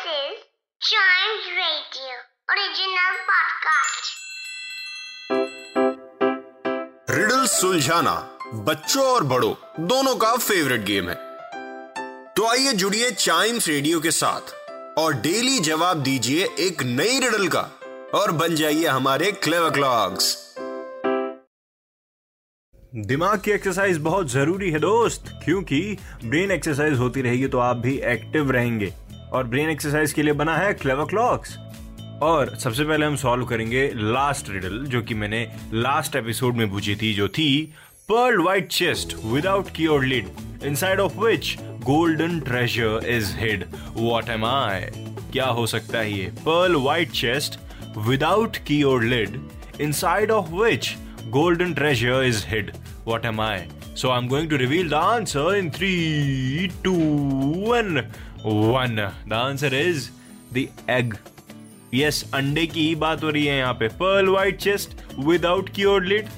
This is Chimes Radio original podcast. Riddle सुलझाना बच्चों और बड़ों दोनों का फेवरेट गेम है। तो आइए जुड़िए चाइम्स रेडियो के साथ और डेली जवाब दीजिए एक नई रिडल का और बन जाइए हमारे क्लेवर क्लॉक्स दिमाग की एक्सरसाइज बहुत ज़रूरी है दोस्त क्योंकि ब्रेन एक्सरसाइज होती रहेगी तो आप भी एक्टिव रहेंगे। और ब्रेन एक्सरसाइज के लिए बना है क्लेवर क्लॉक्स और सबसे पहले हम सॉल्व करेंगे लास्ट रिडल जो कि मैंने लास्ट एपिसोड में पूछी थी, जो थी Perl white chest without key और lid inside of which golden treasure is hid what am I क्या हो सकता है ये Perl white chest without key और lid inside of which golden treasure is hid. What am I? So I'm going to reveal the answer in three, two, and one. The answer is the egg. Yes, अंडे की ही बात हो रही है यहाँ पे। Pearl white chest without key or lid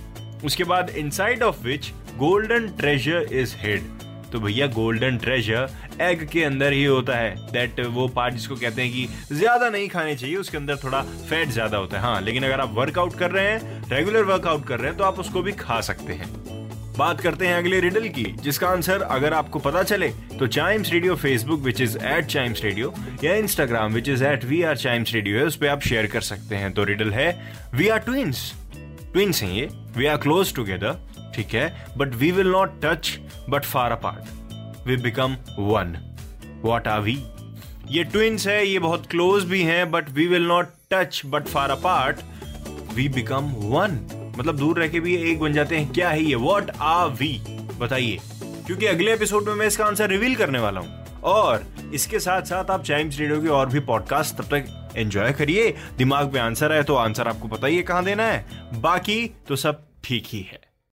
उसके बाद inside of which golden treasure is hid तो भैया गोल्डन ट्रेजर एग के अंदर ही होता है। दैट वो पार्ट जिसको कहते हैं कि ज़्यादा नहीं खाने चाहिए उसके अंदर थोड़ा फैट ज़्यादा होता है। हाँ लेकिन अगर आप वर्कआउट कर रहे हैं रेगुलर वर्कआउट कर रहे हैं तो आप उसको भी खा सकते हैं। बात करते हैं अगले रिडल की, जिसका आंसर अगर आपको पता चले तो Chimes Radio Facebook which is at Chimes Radio या Instagram which is at we are Chimes Radio है, उस पर आप शेयर कर सकते हैं। तो रिडल है वी आर ट्विंस ट्विंस हैं ये। वी आर क्लोज टूगेदर ठीक है? But we will not touch but far apart we become one what are we ये ट्विंस है, ये बहुत क्लोज भी हैं but we will not touch but far apart we become one मतलब दूर रह के भी एक बन जाते हैं। क्या है ये वॉट आर वी बताइए। क्योंकि अगले एपिसोड में मैं इसका आंसर रिवील करने वाला हूँ। और इसके साथ साथ आप चाइम्स रेडियो के और भी पॉडकास्ट तब तक एंजॉय करिए। दिमाग में आंसर है तो आंसर आपको पता ही है कहाँ देना है। बाकी तो सब ठीक ही है।